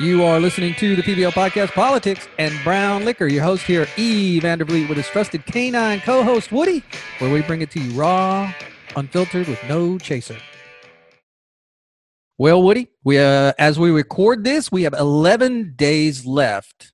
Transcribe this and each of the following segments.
You are listening to the PBL Podcast Politics and Brown Liquor. Your host here, E. Vandervliet, with his trusted canine co host, Woody, where we bring it to you raw, unfiltered, with no chaser. Well, Woody, we uh, as we record this, we have 11 days left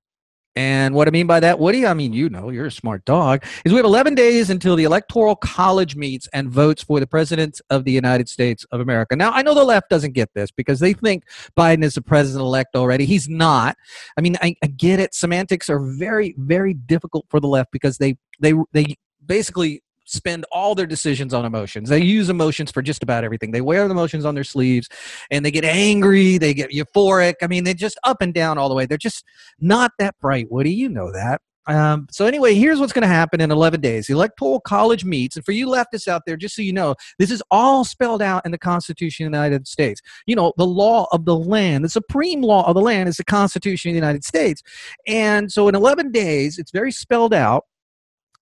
and what I mean by that, Woody, I mean, you know, you're a smart dog, is we have 11 days until the Electoral College meets and votes for the President of the United States of America. Now, I know the left doesn't get this because they think Biden is the president elect already. He's not. I mean, I, I get it. Semantics are very, very difficult for the left because they, they, they basically spend all their decisions on emotions. They use emotions for just about everything. They wear the emotions on their sleeves and they get angry, they get euphoric. I mean, they're just up and down all the way. They're just not that bright, Woody. You know that. Um, so anyway, here's what's going to happen in 11 days. The Electoral College meets, and for you leftists out there, just so you know, this is all spelled out in the Constitution of the United States. You know, the law of the land, the supreme law of the land is the Constitution of the United States. And so in 11 days, it's very spelled out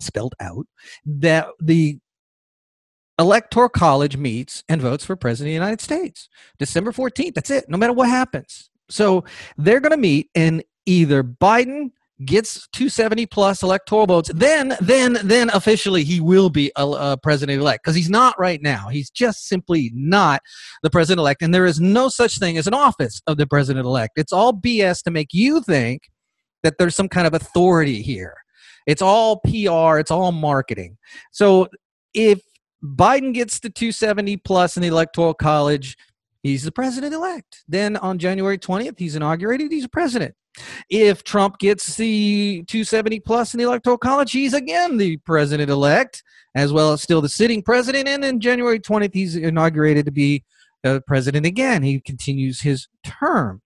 spelled out that the electoral college meets and votes for president of the united states. December 14th that's it no matter what happens. So they're going to meet and either biden gets 270 plus electoral votes then then then officially he will be uh, uh, a, a president elect because he's not right now. He's just simply not the president elect and there is no such thing as an office of the president elect it's all bs to make you think that there's some kind of authority here it's all PR, it's all marketing. So if Biden gets the 270 plus in the Electoral College, he's the president elect. Then on January 20th, he's inaugurated, he's a president. If Trump gets the 270 plus in the Electoral College, he's again the president elect, as well as still the sitting president. And then January 20th, he's inaugurated to be the president again. He continues his term.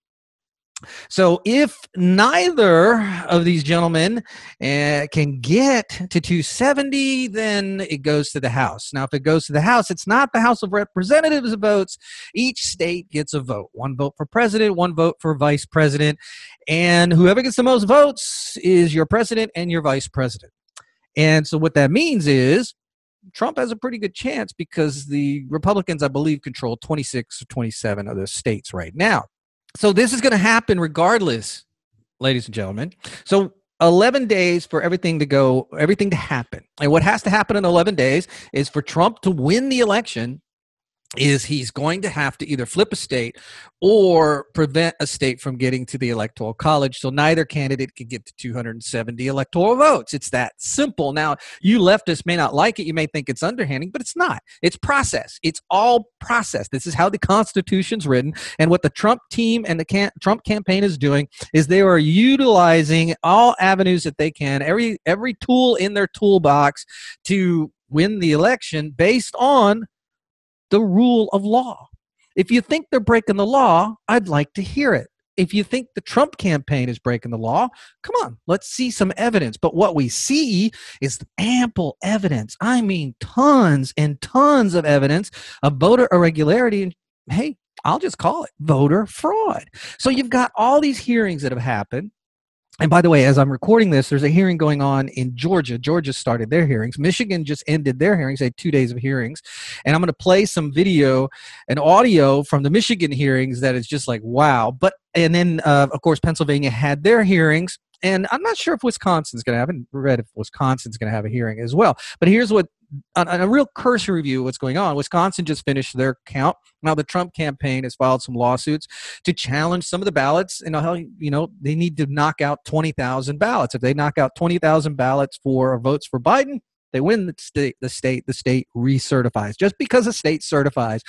So if neither of these gentlemen uh, can get to 270, then it goes to the House. Now, if it goes to the House, it's not the House of Representatives votes. Each state gets a vote one vote for president, one vote for vice president. And whoever gets the most votes is your president and your vice president. And so what that means is Trump has a pretty good chance because the Republicans, I believe, control 26 or 27 of the states right now so this is going to happen regardless, ladies and gentlemen. So 11 days for everything to go, everything to happen. And what has to happen in 11 days is for Trump to win the election is he's going to have to either flip a state or prevent a state from getting to the electoral college so neither candidate can get to 270 electoral votes. It's that simple. Now you leftists may not like it you may think it's underhanding but it's not. It's process. It's all process. This is how the constitution's written and what the trump team and the can- trump campaign is doing is they are utilizing all avenues that they can every every tool in their toolbox to win the election based on the rule of law. If you think they're breaking the law, I'd like to hear it. If you think the Trump campaign is breaking the law, come on, let's see some evidence. But what we see is ample evidence. I mean, tons and tons of evidence of voter irregularity. And hey, I'll just call it voter fraud. So you've got all these hearings that have happened and by the way, as I'm recording this, there's a hearing going on in Georgia. Georgia started their hearings. Michigan just ended their hearings. They had two days of hearings. And I'm going to play some video and audio from the Michigan hearings that is just like, wow. But, and then, uh, of course, Pennsylvania had their hearings. And I'm not sure if Wisconsin's going to have, I haven't read if Wisconsin's going to have a hearing as well. But here's what on, on, a real cursory review of what's going on, Wisconsin just finished their count. Now the Trump campaign has filed some lawsuits to challenge some of the ballots. And you know they need to knock out twenty thousand ballots. If they knock out twenty thousand ballots for votes for Biden, they win the state. The state. The state recertifies. Just because a state certifies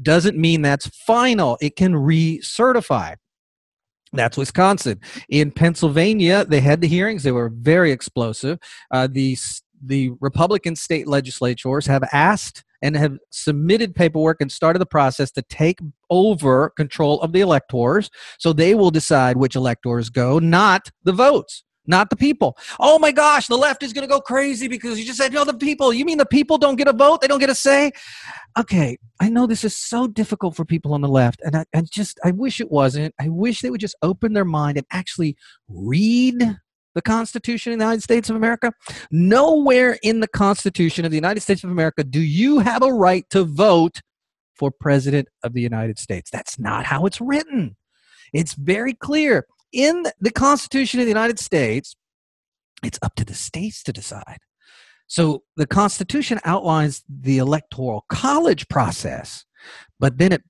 doesn't mean that's final. It can recertify. That's Wisconsin. In Pennsylvania, they had the hearings. They were very explosive. Uh, the the Republican state legislatures have asked and have submitted paperwork and started the process to take over control of the electors. So they will decide which electors go, not the votes, not the people. Oh my gosh, the left is going to go crazy because you just said, no, the people. You mean the people don't get a vote? They don't get a say? Okay, I know this is so difficult for people on the left, and I, I just, I wish it wasn't. I wish they would just open their mind and actually read the Constitution of the United States of America? Nowhere in the Constitution of the United States of America do you have a right to vote for President of the United States. That's not how it's written. It's very clear in the Constitution of the United States. It's up to the states to decide. So the Constitution outlines the electoral college process, but then it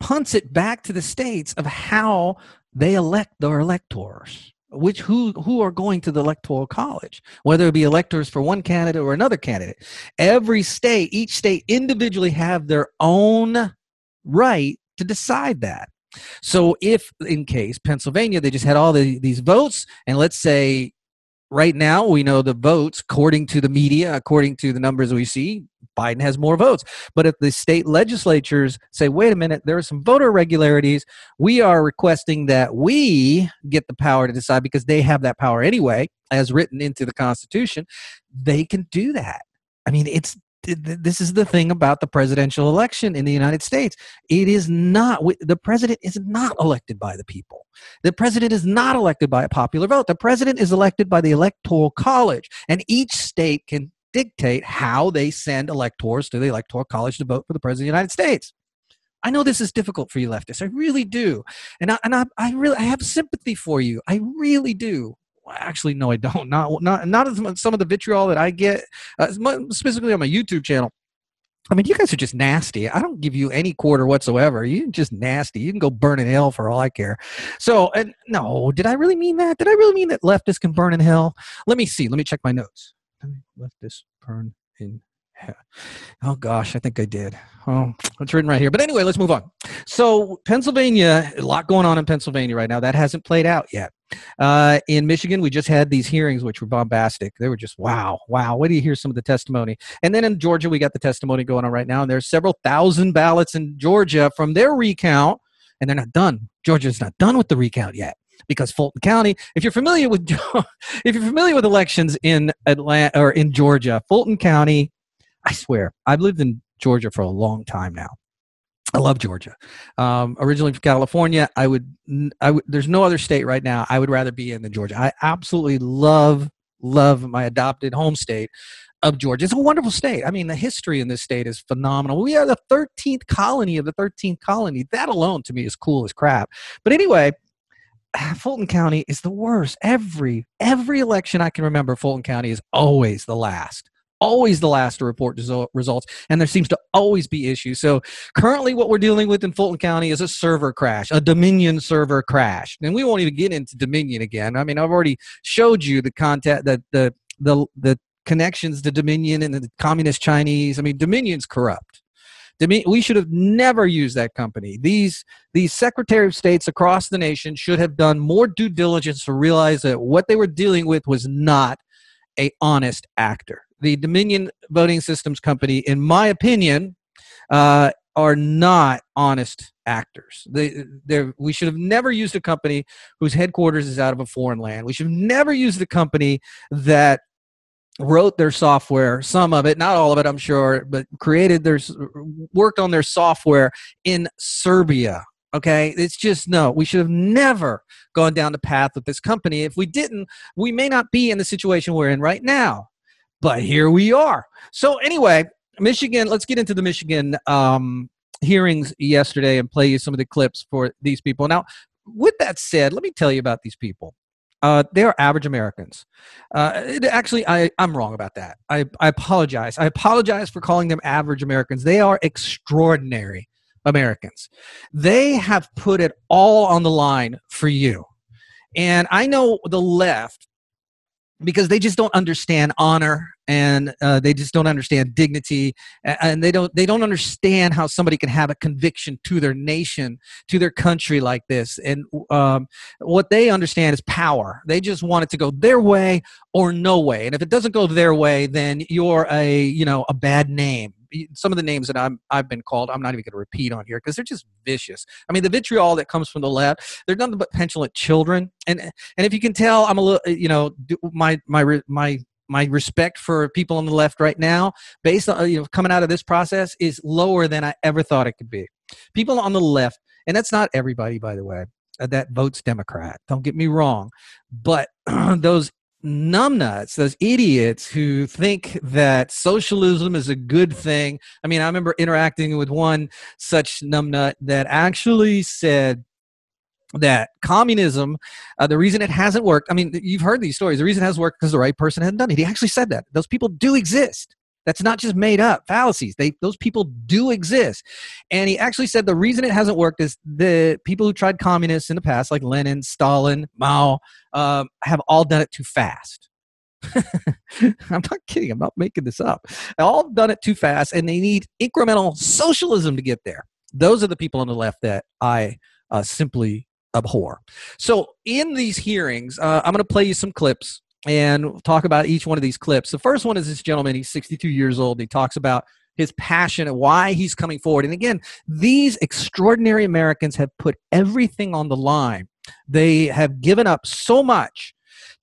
punts it back to the states of how they elect their electors which who who are going to the electoral college whether it be electors for one candidate or another candidate. Every state each state individually have their own right to decide that. So if in case pennsylvania they just had all the, these votes and let's say right now we know the votes according to the media according to the numbers we see biden has more votes but if the state legislatures say wait a minute there are some voter irregularities we are requesting that we get the power to decide because they have that power anyway as written into the constitution they can do that i mean it's this is the thing about the presidential election in the United States. It is not, the president is not elected by the people. The president is not elected by a popular vote. The president is elected by the electoral college, and each state can dictate how they send electors to the electoral college to vote for the president of the United States. I know this is difficult for you leftists. I really do. And I, and I, I really I have sympathy for you. I really do actually no i don't not not not as much, some of the vitriol that i get uh, specifically on my youtube channel I mean, you guys are just nasty. I don't give you any quarter whatsoever. You're just nasty. You can go burn in hell for all I care. So, and no, did I really mean that? Did I really mean that leftists can burn in hell? Let me see. Let me check my notes. Leftists burn in Oh gosh, I think I did. Oh, it's written right here. But anyway, let's move on. So Pennsylvania, a lot going on in Pennsylvania right now. That hasn't played out yet. Uh, in Michigan, we just had these hearings, which were bombastic. They were just wow, wow. What do you hear some of the testimony? And then in Georgia, we got the testimony going on right now, and there's several thousand ballots in Georgia from their recount, and they're not done. Georgia's not done with the recount yet because Fulton County, if you're familiar with if you're familiar with elections in Atlanta or in Georgia, Fulton County I swear, I've lived in Georgia for a long time now. I love Georgia. Um, originally from California, I would, I would. There's no other state right now I would rather be in than Georgia. I absolutely love, love my adopted home state of Georgia. It's a wonderful state. I mean, the history in this state is phenomenal. We are the 13th colony of the 13th colony. That alone to me is cool as crap. But anyway, Fulton County is the worst. Every every election I can remember, Fulton County is always the last always the last to report results, and there seems to always be issues. So currently, what we're dealing with in Fulton County is a server crash, a Dominion server crash, and we won't even get into Dominion again. I mean, I've already showed you the content that the the the connections to Dominion and the communist Chinese. I mean, Dominion's corrupt. We should have never used that company. These these Secretary of States across the nation should have done more due diligence to realize that what they were dealing with was not a honest actor the Dominion Voting Systems Company, in my opinion, uh, are not honest actors. They, we should have never used a company whose headquarters is out of a foreign land. We should have never used a company that wrote their software, some of it, not all of it, I'm sure, but created their worked on their software in Serbia. Okay, it's just no. We should have never gone down the path with this company. If we didn't, we may not be in the situation we're in right now but here we are. So anyway, Michigan. Let's get into the Michigan um, hearings yesterday and play you some of the clips for these people. Now, with that said, let me tell you about these people. Uh, they are average Americans. Uh, actually, I, I'm wrong about that. I, I apologize. I apologize for calling them average Americans. They are extraordinary Americans. They have put it all on the line for you. And I know the left because they just don't understand honor and uh, they just don't understand dignity and they don't they don't understand how somebody can have a conviction to their nation to their country like this. And um, what they understand is power. They just want it to go their way or no way. And if it doesn't go their way then you're a you know a bad name some of the names that I'm, I've been called, I'm not even going to repeat on here because they're just vicious. I mean, the vitriol that comes from the left, they're nothing but petulant children. And and if you can tell, I'm a little, you know, my my my my respect for people on the left right now, based on you know coming out of this process, is lower than I ever thought it could be. People on the left, and that's not everybody, by the way, uh, that votes Democrat. Don't get me wrong, but those numbnuts, those idiots who think that socialism is a good thing. I mean, I remember interacting with one such numbnut that actually said that communism, uh, the reason it hasn't worked, I mean, you've heard these stories. The reason it hasn't worked because the right person hasn't done it. He actually said that. Those people do exist. That's not just made up fallacies. They those people do exist. And he actually said the reason it hasn't worked is the people who tried communists in the past, like Lenin, Stalin, Mao, um, have all done it too fast. I'm not kidding. I'm not making this up. They all done it too fast, and they need incremental socialism to get there. Those are the people on the left that I uh, simply abhor. So, in these hearings, uh, I'm going to play you some clips and talk about each one of these clips. The first one is this gentleman. He's 62 years old. He talks about his passion and why he's coming forward. And again, these extraordinary Americans have put everything on the line. They have given up so much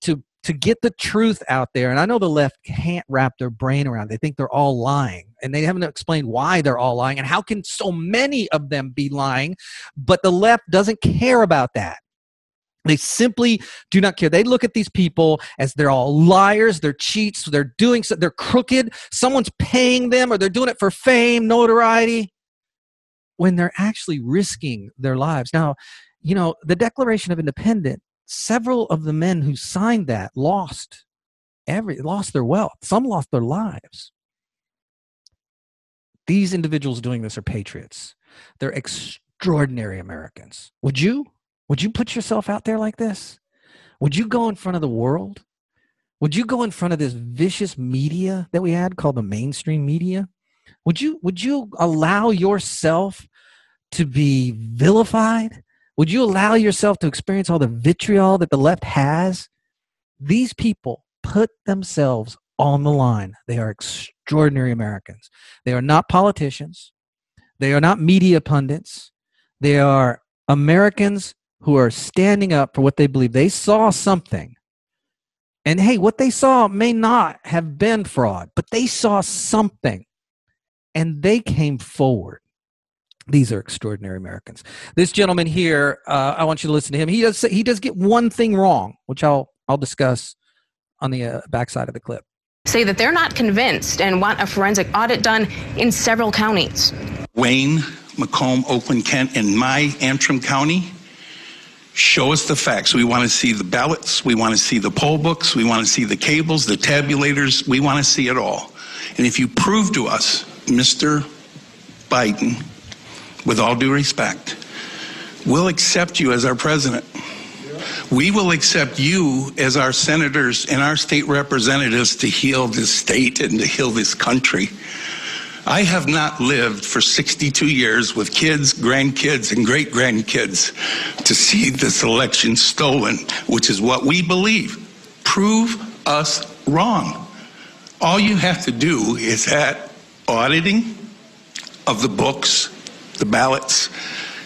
to to get the truth out there. And I know the left can't wrap their brain around. It. They think they're all lying, and they haven't explained why they're all lying and how can so many of them be lying. But the left doesn't care about that. They simply do not care. They look at these people as they're all liars, they're cheats, they're doing so, they're crooked, someone's paying them, or they're doing it for fame, notoriety, when they're actually risking their lives. Now, you know, the Declaration of Independence, several of the men who signed that lost every lost their wealth. Some lost their lives. These individuals doing this are patriots. They're extraordinary Americans. Would you? Would you put yourself out there like this? Would you go in front of the world? Would you go in front of this vicious media that we had called the mainstream media? Would you would you allow yourself to be vilified? Would you allow yourself to experience all the vitriol that the left has? These people put themselves on the line. They are extraordinary Americans. They are not politicians. They are not media pundits. They are Americans who are standing up for what they believe. They saw something. And hey, what they saw may not have been fraud, but they saw something and they came forward. These are extraordinary Americans. This gentleman here, uh, I want you to listen to him. He does he does get one thing wrong, which I'll I'll discuss on the uh, backside of the clip. Say that they're not convinced and want a forensic audit done in several counties. Wayne, Macomb, Oakland, Kent, and my Antrim County Show us the facts. We want to see the ballots. We want to see the poll books. We want to see the cables, the tabulators. We want to see it all. And if you prove to us, Mr. Biden, with all due respect, we'll accept you as our president. We will accept you as our senators and our state representatives to heal this state and to heal this country. I have not lived for 62 years with kids, grandkids, and great grandkids to see this election stolen, which is what we believe. Prove us wrong. All you have to do is that auditing of the books, the ballots,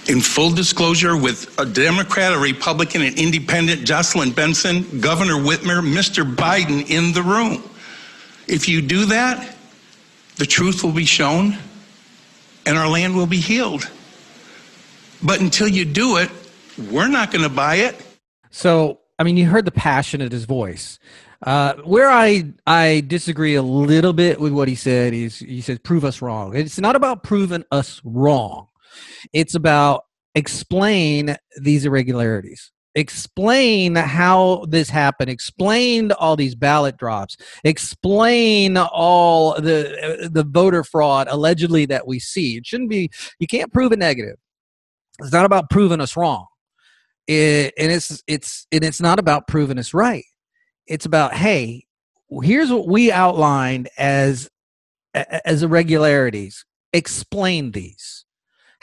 in full disclosure with a Democrat, a Republican, an independent, Jocelyn Benson, Governor Whitmer, Mr. Biden in the room. If you do that, the truth will be shown and our land will be healed. But until you do it, we're not going to buy it. So, I mean, you heard the passion in his voice. Uh, where I I disagree a little bit with what he said is he says prove us wrong. It's not about proving us wrong. It's about explain these irregularities explain how this happened. Explain all these ballot drops. Explain all the uh, the voter fraud allegedly that we see. It shouldn't be you can't prove a negative. It's not about proving us wrong. It, and it's it's and it's not about proving us right. It's about hey here's what we outlined as as irregularities. Explain these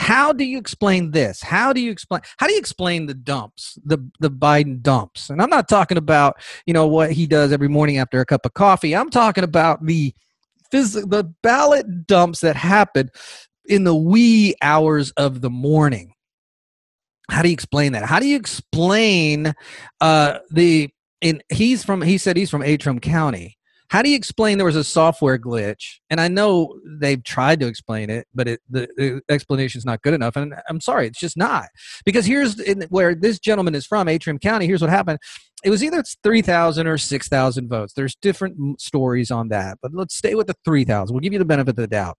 how do you explain this? How do you explain how do you explain the dumps, the the Biden dumps? And I'm not talking about, you know, what he does every morning after a cup of coffee. I'm talking about the phys- the ballot dumps that happen in the wee hours of the morning. How do you explain that? How do you explain uh the in he's from he said he's from Antrim County how do you explain there was a software glitch? And I know they've tried to explain it, but it, the, the explanation is not good enough. And I'm sorry, it's just not. Because here's in, where this gentleman is from, Antrim County. Here's what happened. It was either 3,000 or 6,000 votes. There's different stories on that, but let's stay with the 3,000. We'll give you the benefit of the doubt.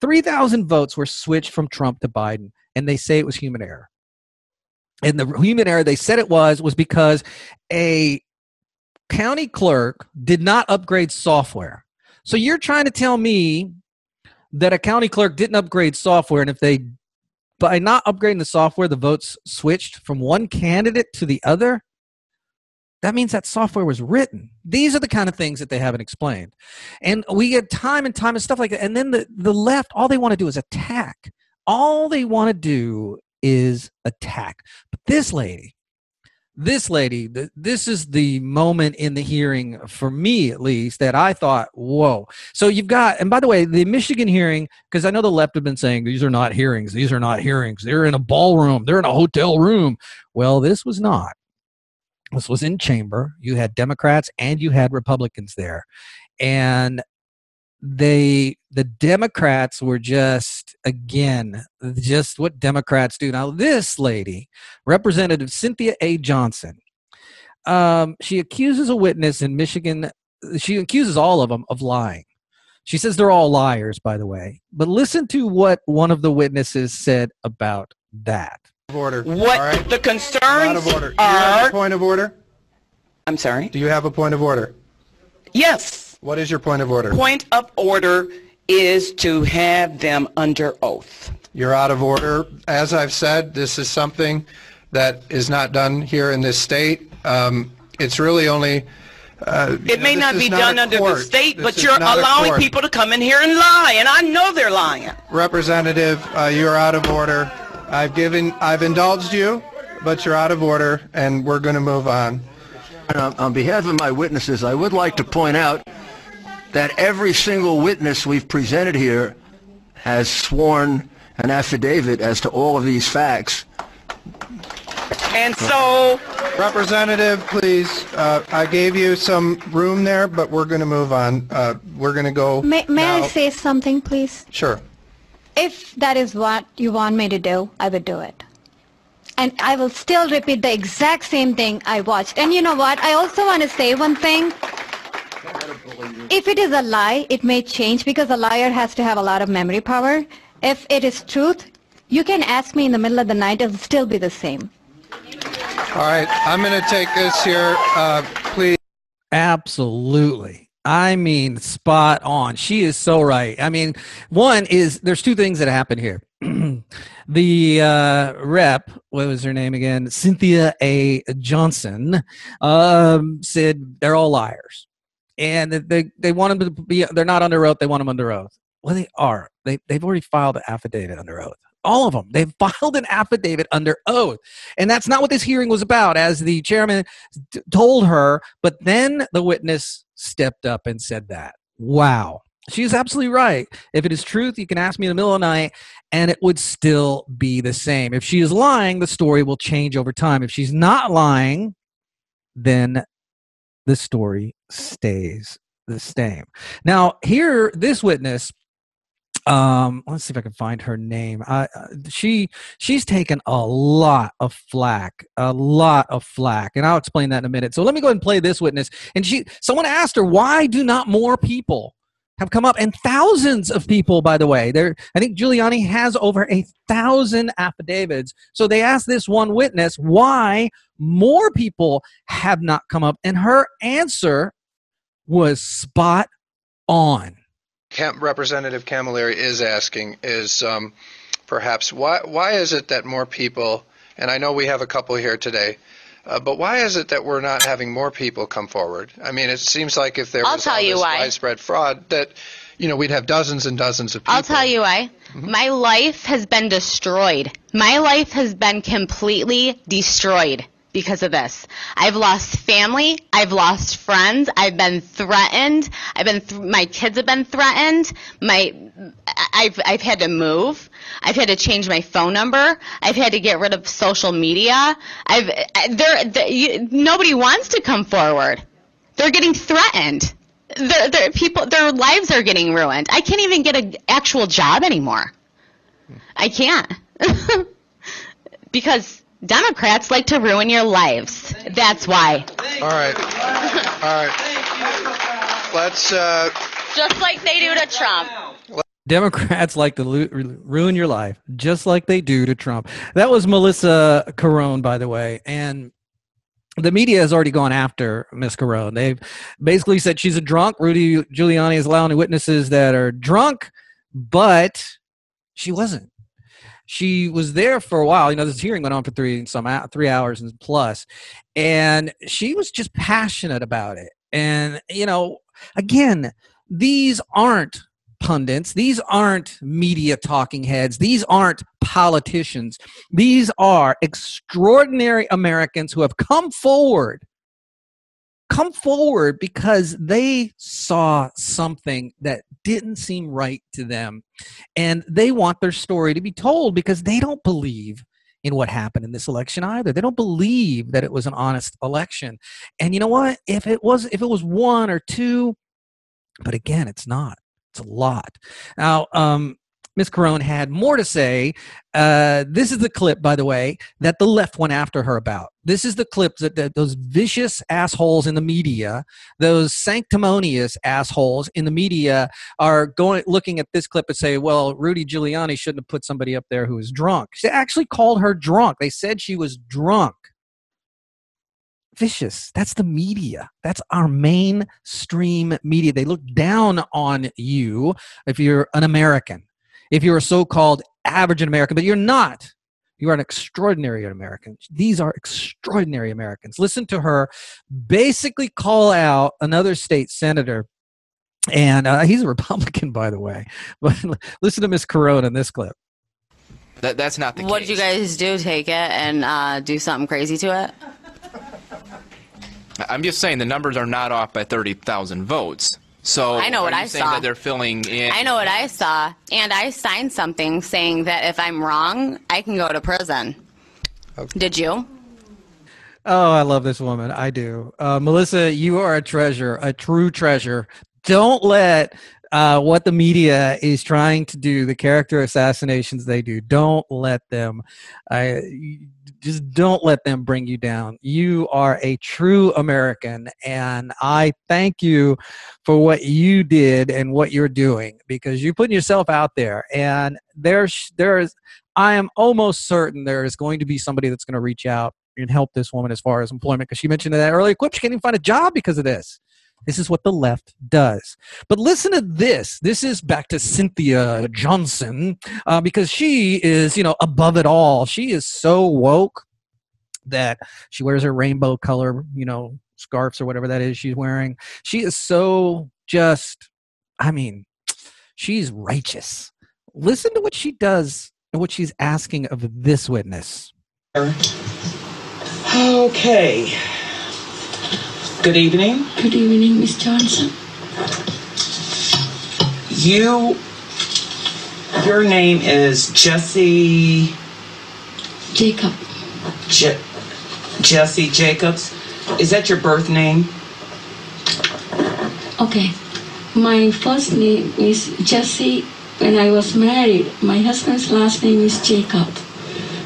3,000 votes were switched from Trump to Biden, and they say it was human error. and the human error they said it was was because a county clerk did not upgrade software. So you're trying to tell me that a county clerk didn't upgrade software, and if they by not upgrading the software, the votes switched from one candidate to the other. That means that software was written. These are the kind of things that they haven't explained. And we get time and time and stuff like that. And then the, the left, all they want to do is attack. All they want to do is attack. But this lady, this lady, th- this is the moment in the hearing, for me at least, that I thought, whoa. So you've got, and by the way, the Michigan hearing, because I know the left have been saying these are not hearings, these are not hearings. They're in a ballroom, they're in a hotel room. Well, this was not. This was in chamber. You had Democrats and you had Republicans there. And they the democrats were just again just what democrats do now this lady representative cynthia a johnson um, she accuses a witness in michigan she accuses all of them of lying she says they're all liars by the way but listen to what one of the witnesses said about that order. What all right? the Out of concerns order. Do you have are. a point of order? I'm sorry. Do you have a point of order? Yes. What is your point of order? Point of order is to have them under oath. You're out of order. As I've said, this is something that is not done here in this state. Um, it's really only. Uh, It may this not be not done under court. the state, This but you're allowing people to come in here and lie, and I know they're lying. Representative, uh, you're out of order. I've given, I've indulged you, but you're out of order, and we're going to move on. On on behalf of my witnesses, I would like to point out that every single witness we've presented here has sworn an affidavit as to all of these facts. And so, Representative, please, uh, I gave you some room there, but we're going to move on. Uh, we're going to go May, may I say something, please? Sure. If that is what you want me to do, I would do it. And I will still repeat the exact same thing I watched. And you know what? I also want to say one thing. If it is a lie, it may change because a liar has to have a lot of memory power. If it is truth, you can ask me in the middle of the night, it'll still be the same. All right, I'm going to take this here. Uh, please. Absolutely. I mean, spot on. She is so right. I mean, one is there's two things that happen here. the uh, rep, what was her name again? Cynthia A. Johnson um, said they're all liars, and they they want them to be. They're not under oath. They want them under oath. Well, they are. They they've already filed an affidavit under oath. All of them. They've filed an affidavit under oath, and that's not what this hearing was about, as the chairman t- told her. But then the witness stepped up and said that. Wow. She's absolutely right. If it is truth, you can ask me in the middle of the night and it would still be the same. If she is lying, the story will change over time. If she's not lying, then the story stays the same. Now, here, this witness, um, let's see if I can find her name. Uh, she she's taken a lot of flack, a lot of flack, and I'll explain that in a minute. So let me go ahead and play this witness. And she, someone asked her, why do not more people have come up? And thousands of people, by the way. There, I think Giuliani has over a thousand affidavits. So they asked this one witness why more people have not come up, and her answer was spot on. Cam- Representative Camilleri is asking is um, perhaps why why is it that more people and I know we have a couple here today, uh, but why is it that we're not having more people come forward? I mean, it seems like if there I'll was tell all you this why. widespread fraud, that you know we'd have dozens and dozens of people. I'll tell you why. My life has been destroyed. My life has been completely destroyed because of this. I've lost family. I've lost friends. I've been threatened. I've been th- my kids have been threatened. My I've I've had to move. I've had to change my phone number. I've had to get rid of social media. I've there nobody wants to come forward. They're getting threatened. Their, their people, their lives are getting ruined. I can't even get an actual job anymore. I can't. because Democrats like to ruin your lives. That's why. All right, all right. Let's. Uh, Just like they do to Trump. Democrats like to lu- ruin your life, just like they do to Trump. That was Melissa Carone, by the way, and the media has already gone after Miss Carone. They've basically said she's a drunk. Rudy Giuliani is allowing witnesses that are drunk, but she wasn't. She was there for a while. You know, this hearing went on for three and some three hours and plus, and she was just passionate about it. And you know, again, these aren't pundits. These aren't media talking heads. These aren't politicians. These are extraordinary Americans who have come forward. Come forward because they saw something that didn't seem right to them. And they want their story to be told because they don't believe in what happened in this election either. They don't believe that it was an honest election. And you know what? If it was if it was one or two, but again, it's not. It's a lot. Now, um, Ms. Carone had more to say. Uh, this is the clip, by the way, that the left went after her about. This is the clip that, that those vicious assholes in the media, those sanctimonious assholes in the media, are going looking at this clip and say, "Well, Rudy Giuliani shouldn't have put somebody up there who was drunk." They actually called her drunk. They said she was drunk vicious. That's the media. That's our mainstream media. They look down on you if you're an American, if you're a so called average American, but you're not. You are an extraordinary American. These are extraordinary Americans. Listen to her basically call out another state senator. And uh, he's a Republican, by the way. But listen to Miss Carone in this clip. That, that's not the case. what case. did you guys do? Take it and uh, do something crazy to it? I'm just saying the numbers are not off by 30,000 votes. So I know what I saw. that they're filling in? I know what I saw, and I signed something saying that if I'm wrong, I can go to prison. Okay. Did you? Oh, I love this woman. I do. Uh, Melissa, you are a treasure, a true treasure. Don't let uh, what the media is trying to do, the character assassinations they do, don't let them. I just don't let them bring you down. You are a true American, and I thank you for what you did and what you're doing because you're putting yourself out there. And there's there's I am almost certain there is going to be somebody that's going to reach out and help this woman as far as employment because she mentioned that earlier. Quip, she can't even find a job because of this. This is what the left does. But listen to this. This is back to Cynthia Johnson uh, because she is, you know, above it all. She is so woke that she wears her rainbow color, you know, scarves or whatever that is she's wearing. She is so just, I mean, she's righteous. Listen to what she does and what she's asking of this witness. Okay. Good evening. Good evening, Miss Johnson. You, your name is Jesse Jacob. Je- Jesse Jacobs. Is that your birth name? Okay. My first name is Jesse. When I was married, my husband's last name is Jacob.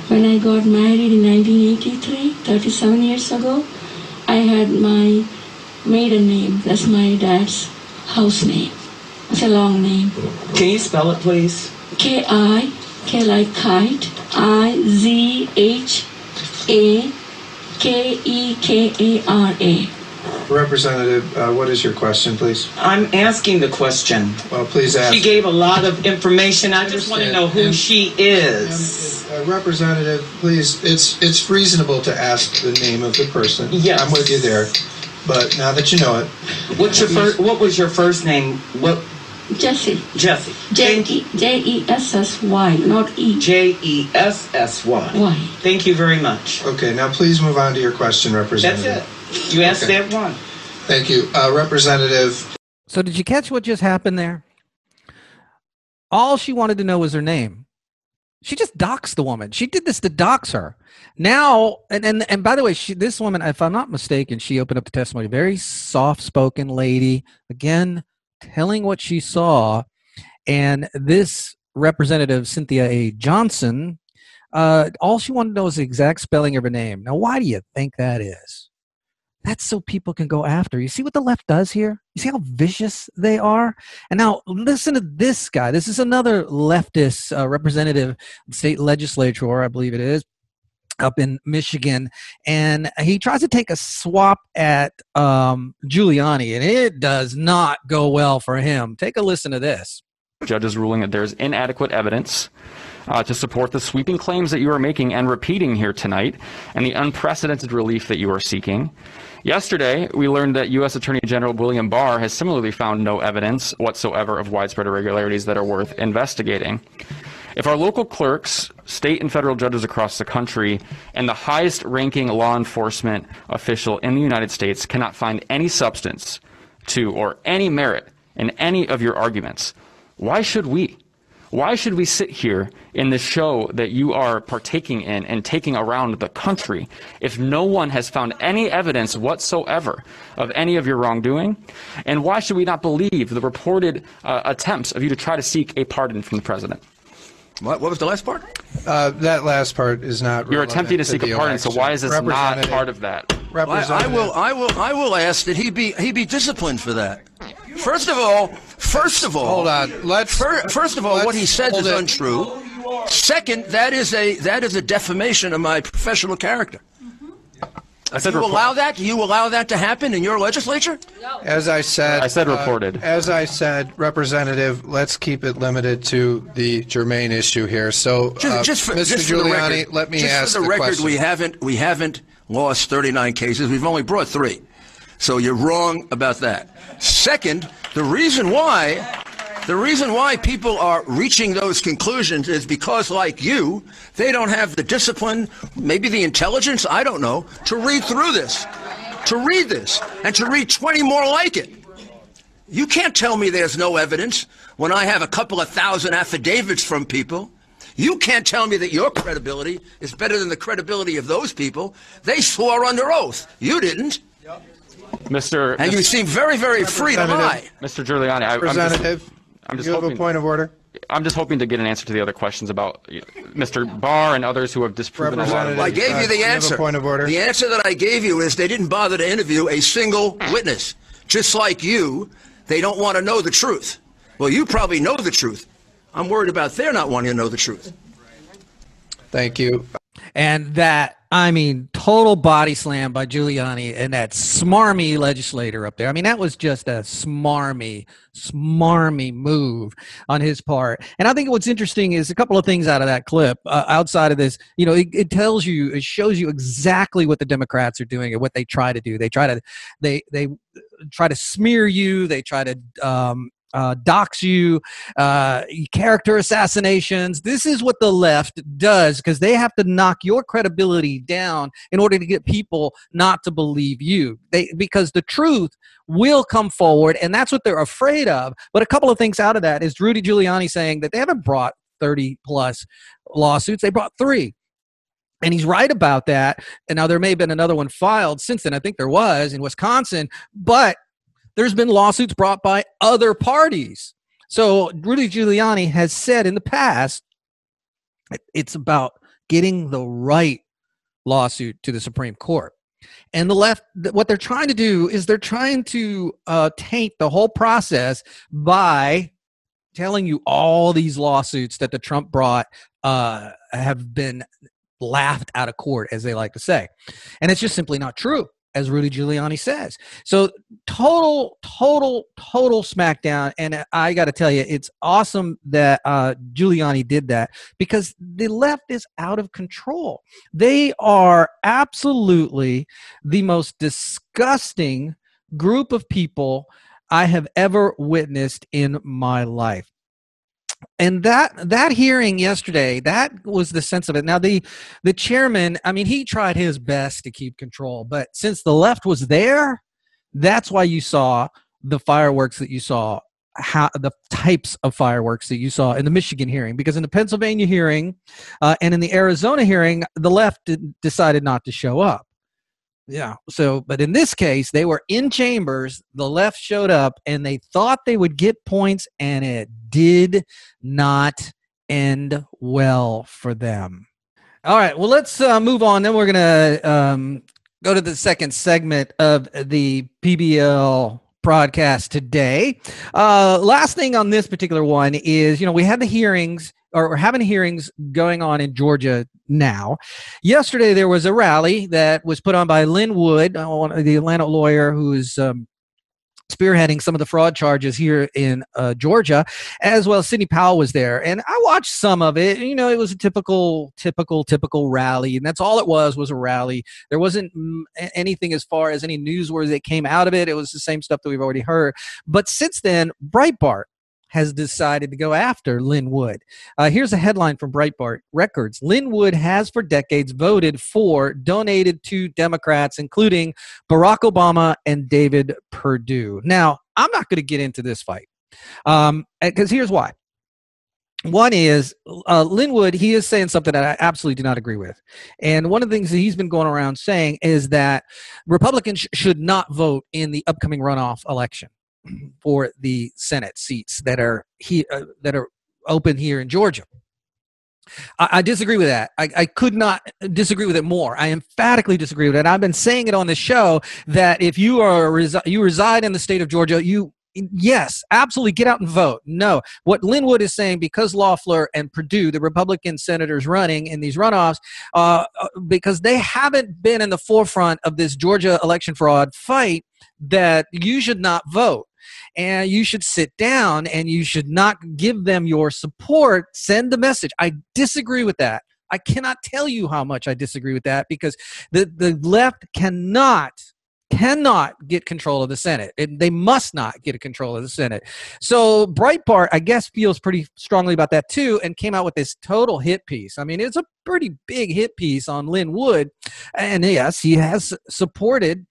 When I got married in 1983, 37 years ago, I had my maiden name. That's my dad's house name. It's a long name. Can you spell it, please? K I, K like kite, I Z H A K E K A R A. Representative, uh, what is your question, please? I'm asking the question. Well, please ask. She gave a lot of information. I just want to know who And- she is. Uh, Representative, please, it's, it's reasonable to ask the name of the person. Yes. I'm with you there, but now that you know it. What's your first? What was your first name? What? Jesse. Jesse. J E J E S S Y, not E. J E S S Y. Y. Thank you very much. Okay, now please move on to your question, Representative. That's it. You asked Okay. that one. Thank you. Uh, Representative, So, did you catch what just happened there? All she wanted to know was her name. She just doxed the woman. She did this to dox her. Now, and and, and by the way, she, this woman, if I'm not mistaken, she opened up the testimony. Very soft spoken lady. Again, telling what she saw. And this representative, Cynthia A. Johnson, uh, all she wanted to know was the exact spelling of her name. Now, why do you think that is? That's so people can go after. You see what the left does here? You see how vicious they are? And now listen to this guy. This is another leftist uh, representative, state legislature, I believe it is, up in Michigan, and he tries to take a swap at um, Giuliani, and it does not go well for him. Take a listen to this. Judges ruling that there's inadequate evidence uh, to support the sweeping claims that you are making and repeating here tonight, and the unprecedented relief that you are seeking. Yesterday, we learned that U.S. Attorney General William Barr has similarly found no evidence whatsoever of widespread irregularities that are worth investigating. If our local clerks, state and federal judges across the country, and the highest ranking law enforcement official in the United States cannot find any substance to or any merit in any of your arguments, why should we? Why should we sit here in the show that you are partaking in and taking around the country if no one has found any evidence whatsoever of any of your wrongdoing? And why should we not believe the reported uh, attempts of you to try to seek a pardon from the president? What, what was the last part? Uh, that last part is not. You're attempting to seek a pardon, so why is this not part of that? I, I will, I will, I will ask that he be he be disciplined for that. First of all, first of all, Hold on. Let's. fir- first of all, what he let's says is it. untrue. Second, that is a that is a defamation of my professional character. I said You report- allow that? You allow that to happen in your legislature? No. As I said. I said uh, reported. as I said, Representative, let's keep it limited to the germane issue here. So, Just, uh, just for, Mr. just the Giuliani, record, let me just ask for the, record, question. we haven't we haven't lost 39 cases. We've only brought three, so you're wrong about that. Second, the reason why the reason why people are reaching those conclusions is because, like you, they don't have the discipline, maybe the intelligence, I don't know, to read through this, to read this, and to read 20 more like it. You can't tell me there's no evidence when I have a couple of thousand affidavits from people. You can't tell me that your credibility is better than the credibility of those people. They swore under oath. You didn't. Mr. And you seem very, very free to lie. Mr. Giuliani, I, I'm just, Representative, I'm just you have a point of order. I'm just hoping to get an answer to the other questions about you know, Mr. Barr and others who have disproven a lot of. I gave you Uh, the you have answer. point of order? The answer that I gave you is they didn't bother to interview a single witness. Just like you, they don't want to know the truth. Well, you probably know the truth. I'm worried about their not wanting to know the truth. Thank you. And that, I mean, total body slam by Giuliani and that smarmy legislator up there. I mean, that was just a smarmy, smarmy move on his part. And I think what's interesting is a couple of things out of that clip. Uh, outside of this, you know, it, it tells you, it shows you exactly what the Democrats are doing and what they try to do. They try to, they, they try to smear you. They try to, um, uh, dox you, uh, character assassinations. This is what the left does because they have to knock your credibility down in order to get people not to believe you. They because the truth will come forward, and that's what they're afraid of. But a couple of things out of that is Rudy Giuliani saying that they haven't brought 30 plus lawsuits; they brought three. And he's right about that. And now there may have been another one filed since then. I think there was in Wisconsin, but there's been lawsuits brought by other parties. So Rudy Giuliani has said in the past it's about getting the right lawsuit to the Supreme Court. And the left, what they're trying to do is they're trying to uh, taint the whole process by telling you all these lawsuits that the Trump brought uh, have been laughed out of court, as they like to say. And it's just simply not true, as Rudy Giuliani says. So total, total, total smackdown. And I got to tell you, it's awesome that uh, Giuliani did that because the left is out of control. They are absolutely the most disgusting group of people I have ever witnessed in my life and that that hearing yesterday that was the sense of it. Now the the chairman i mean he tried his best to keep control but since the left was there that's why you saw the fireworks that you saw how the types of fireworks that you saw in the michigan hearing. Because in the pennsylvania hearing uh, and in the arizona hearing the left decided not to show up yeah. So, but in this case, they were in chambers. The left showed up and they thought they would get points, and it did not end well for them. All right. Well, let's uh, move on. Then we're going to um, go to the second segment of the PBL broadcast today. Uh, last thing on this particular one is, you know, we had the hearings or we're having hearings going on in Georgia now. Yesterday, there was a rally that was put on by Lin Wood, uh, the Atlanta lawyer who's um, spearheading some of the fraud charges here in uh, Georgia, as well. Sidney Powell was there, and I watched some of it. You know, it was a typical, typical, typical rally, and that's all it was was a rally. There wasn't mm, anything as far as any newsworthy that came out of it. It was the same stuff that we've already heard. But since then, Breitbart has decided to go after Lin Wood. Uh, here's a headline from Breitbart Records. Lin Wood has for decades voted for, donated to Democrats, including Barack Obama and David Perdue. Now, I'm not going to get into this fight because um, here's why. One is uh, Lin Wood, he is saying something that I absolutely do not agree with. And one of the things that he's been going around saying is that Republicans sh- should not vote in the upcoming runoff election for the Senate seats that are he, uh, that are open here in Georgia. I, I disagree with that. I, I, could not disagree with it more. I emphatically disagree with it. I've been saying it on the show that if you are resi- you reside in the state of Georgia, you yes, absolutely get out and vote. No, what Lin Wood is saying because Loeffler and Perdue, the Republican senators running in these runoffs, uh, uh because they haven't been in the forefront of this Georgia election fraud fight, that you should not vote and you should sit down and you should not give them your support. Send the message. I disagree with that. I cannot tell you how much I disagree with that because the, the left cannot cannot get control of the Senate. It, they must not get a control of the Senate. So Breitbart, I guess, feels pretty strongly about that too, and came out with this total hit piece. I mean, it's a pretty big hit piece on Lin Wood, and yes, he has supported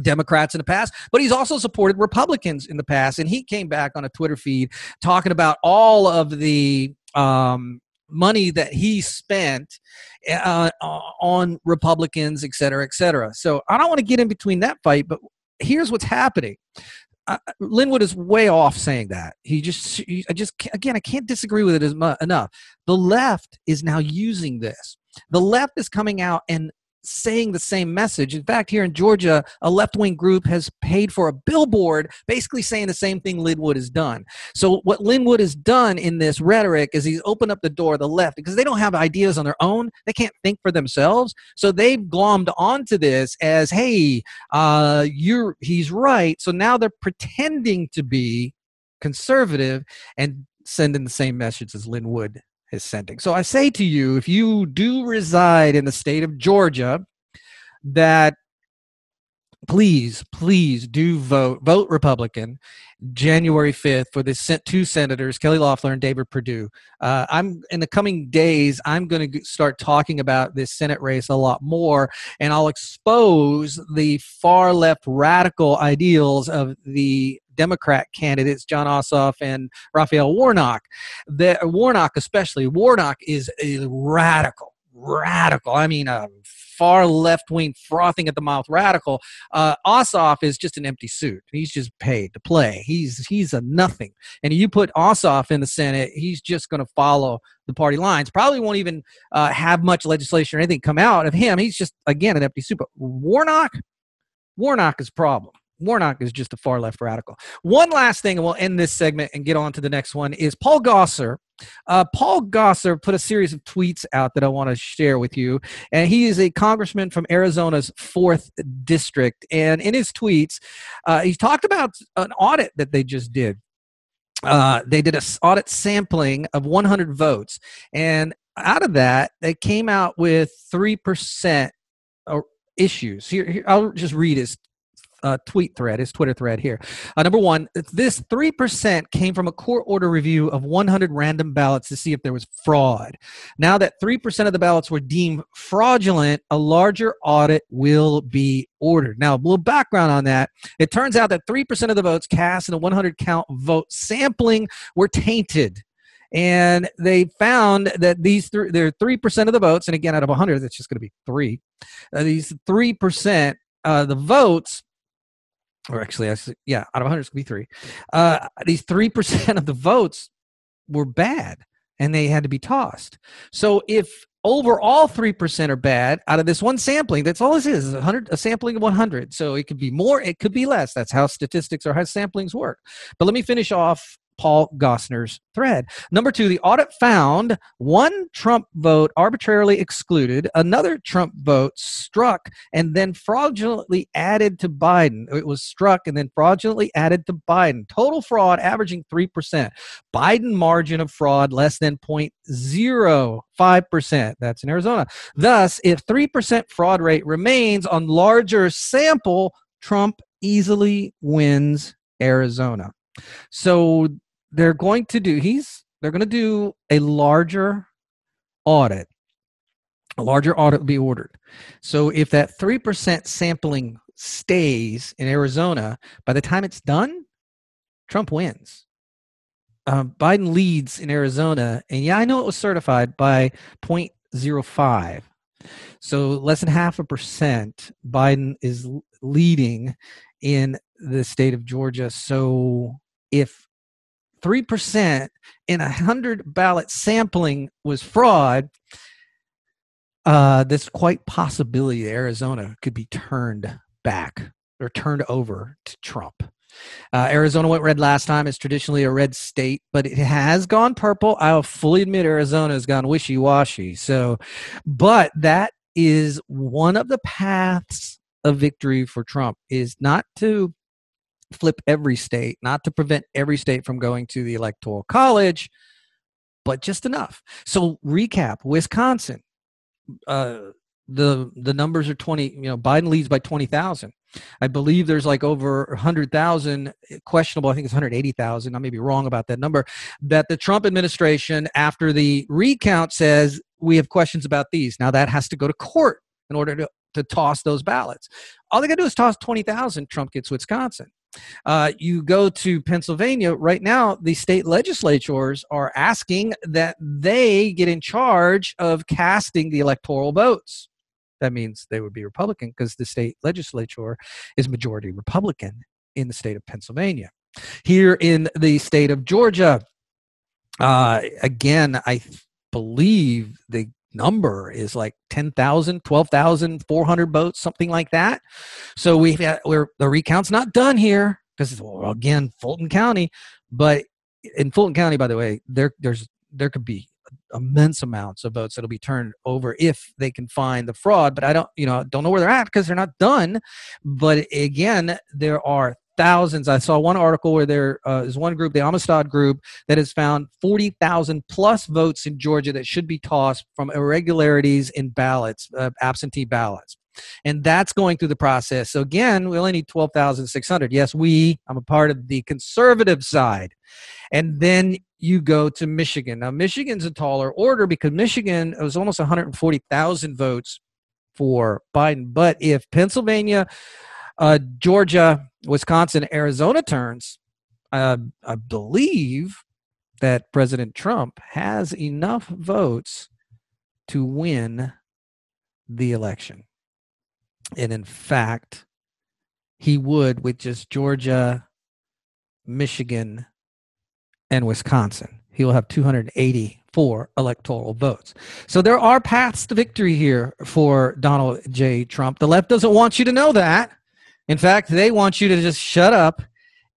Democrats in the past, but he's also supported Republicans in the past. And he came back on a Twitter feed talking about all of the um, money that he spent uh, on Republicans, et cetera, et cetera. So I don't want to get in between that fight, but here's what's happening. Uh, Lin Wood is way off saying that. He just, he, I just, again, I can't disagree with it as enough. The left is now using this. The left is coming out and saying the same message. In fact, here in Georgia, a left wing group has paid for a billboard basically saying the same thing Lin Wood has done. So, what Lin Wood has done in this rhetoric is he's opened up the door of the left because they don't have ideas on their own. They can't think for themselves. So, they've glommed onto this as, hey, uh, you're, he's right. So now they're pretending to be conservative and sending the same message as Lin Wood is sending. So I say to you, if you do reside in the state of Georgia, that please, please do vote, vote Republican January 5th for the two senators, Kelly Loeffler and David Perdue. Uh, I'm in the coming days, I'm going to start talking about this Senate race a lot more, and I'll expose the far left radical ideals of the Democrat candidates, Jon Ossoff and Raphael Warnock. The, Warnock, especially, Warnock is a radical, radical. I mean, a far left wing, frothing at the mouth radical. Uh, Ossoff is just an empty suit. He's just paid to play. He's he's a nothing. And you put Ossoff in the Senate, he's just going to follow the party lines. Probably won't even uh, have much legislation or anything come out of him. He's just again an empty suit. But Warnock, Warnock is a problem. Warnock is just a far left radical. One last thing, and we'll end this segment and get on to the next one, is Paul Gosar. Uh, Paul Gosar put a series of tweets out that I want to share with you. And he is a congressman from Arizona's 4th District. And in his tweets, uh, he talked about an audit that they just did. Uh, they did an audit sampling of 100 votes. And out of that, they came out with 3% issues. Here, here, I'll just read his uh, tweet thread, his Twitter thread here. Uh, number one, this 3% came from a court order review of 100 random ballots to see if there was fraud. Now that 3% of the ballots were deemed fraudulent, a larger audit will be ordered. Now, a little background on that. It turns out that 3% of the votes cast in a 100 count vote sampling were tainted and they found that these th- there three percent of the votes, and again out of 100, that's just going to be three. Uh, these three percent, uh, the votes or actually, I yeah, out of 100, it's going to be three. Uh, these 3% of the votes were bad and they had to be tossed. So if overall 3% are bad out of this one sampling. That's all this is, is 100, a sampling of 100. So it could be more, it could be less. That's how statistics or how samplings work. But let me finish off Paul Gosar's thread. Number two, the audit found one Trump vote arbitrarily excluded, another Trump vote struck, and then fraudulently added to Biden. It was struck and then fraudulently added to Biden. Total fraud averaging 3%. Biden margin of fraud less than 0.05%. That's in Arizona. Thus, if 3% fraud rate remains on larger sample, Trump easily wins Arizona. So they're going to do he's they're going to do a larger audit. A larger audit will be ordered. So if that 3% sampling stays in arizona by the time it's done trump wins. Um, biden leads in arizona and yeah i know it was certified by 0.05 so less than half a percent biden is leading in the state of georgia. So if 3% in a 100 ballot sampling was fraud, uh, this quite possibility Arizona could be turned back or turned over to Trump. Uh, Arizona went red last time. It's traditionally a red state, but it has gone purple. I'll fully admit Arizona has gone wishy washy. So, but that is one of the paths of victory for Trump is not to flip every state, not to prevent every state from going to the electoral college, but just enough. So recap: Wisconsin, uh, the the numbers are twenty. You know, Biden leads by twenty thousand. I believe there's like over hundred thousand questionable. I think it's hundred eighty thousand. I may be wrong about that number. That the Trump administration, after the recount, says we have questions about these. Now that has to go to court in order to to toss those ballots. All they got to do is toss 20,000, Trump gets Wisconsin. Uh, you go to Pennsylvania right now, the state legislatures are asking that they get in charge of casting the electoral votes. That means they would be Republican because the state legislature is majority Republican in the state of Pennsylvania. Here in the state of Georgia, uh, again, I believe the number is like 10,000, 12,400 votes, something like that. So we've got, we're, the recount's not done here because well, again, Fulton County, but in Fulton County, by the way, there, there's, there could be immense amounts of votes that'll be turned over if they can find the fraud but i don't you know don't know where they're at because they're not done but again there are thousands. I saw one article where there uh, is one group, the Amistad group, that has found 40,000 plus votes in Georgia that should be tossed from irregularities in ballots, uh, absentee ballots. And that's going through the process. So again, we only need 12,600. Yes, we, I'm a part of the conservative side. And then you go to Michigan. Now, Michigan's a taller order because Michigan was almost 140,000 votes for Biden. But if Pennsylvania, uh, Georgia, Wisconsin, Arizona turns, uh, I believe that President Trump has enough votes to win the election. And in fact, he would with just Georgia, Michigan, and Wisconsin. He will have 284 electoral votes. So there are paths to victory here for Donald J. Trump. The left doesn't want you to know that. In fact, they want you to just shut up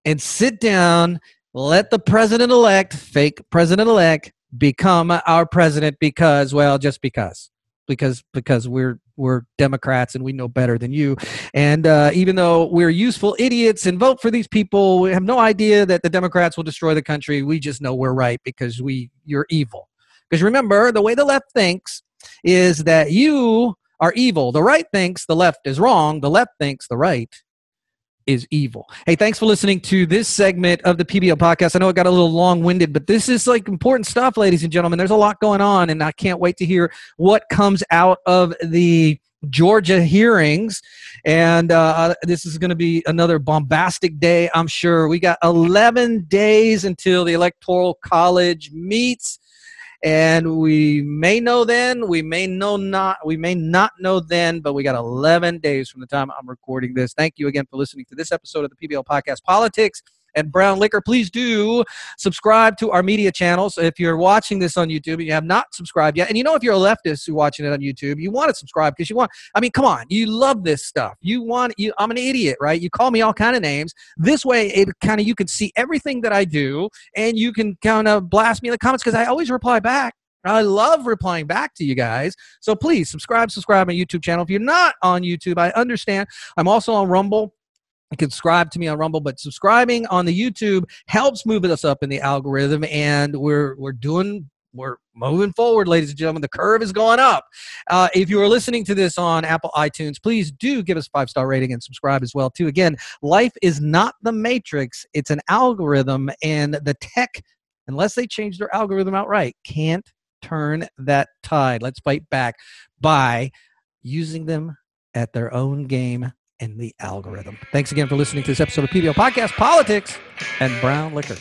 and sit down, let the president elect, fake president elect, become our president because, well, just because. Because because we're we're Democrats and we know better than you. And uh, even though we're useful idiots and vote for these people, we have no idea that the Democrats will destroy the country. We just know we're right because we you're evil. Because remember, the way the left thinks is that you are evil. The right thinks the left is wrong. The left thinks the right is evil. Hey, thanks for listening to this segment of the PBL podcast. I know it got a little long winded, but this is like important stuff, ladies and gentlemen. There's a lot going on, and I can't wait to hear what comes out of the Georgia hearings. And uh, this is going to be another bombastic day, I'm sure. We got 11 days until the Electoral College meets and we may know then we may know not we may not know then but we got 11 days from the time i'm recording this. Thank you again for listening to this episode of the pbl podcast politics and Brown Liquor. Please do subscribe to our media channels. If you're watching this on YouTube and you have not subscribed yet, and you know if you're a leftist who's watching it on YouTube, you want to subscribe because you want. I mean, come on, you love this stuff. You want. You, I'm an idiot, right? You call me all kind of names. This way, it kind of you can see everything that I do, and you can kind of blast me in the comments because I always reply back. I love replying back to you guys. So please subscribe, subscribe my YouTube channel. If you're not on YouTube, I understand. I'm also on Rumble. Subscribe to me on Rumble, but subscribing on the YouTube helps move us up in the algorithm, and we're we're doing we're moving forward, ladies and gentlemen. The curve is going up. Uh, if you are listening to this on Apple iTunes, please do give us five star rating and subscribe as well. Too again, life is not the matrix; it's an algorithm, and the tech, unless they change their algorithm outright, can't turn that tide. Let's fight back by using them at their own game and the algorithm. Thanks again for listening to this episode of PBL Podcast Politics and Brown Liquor.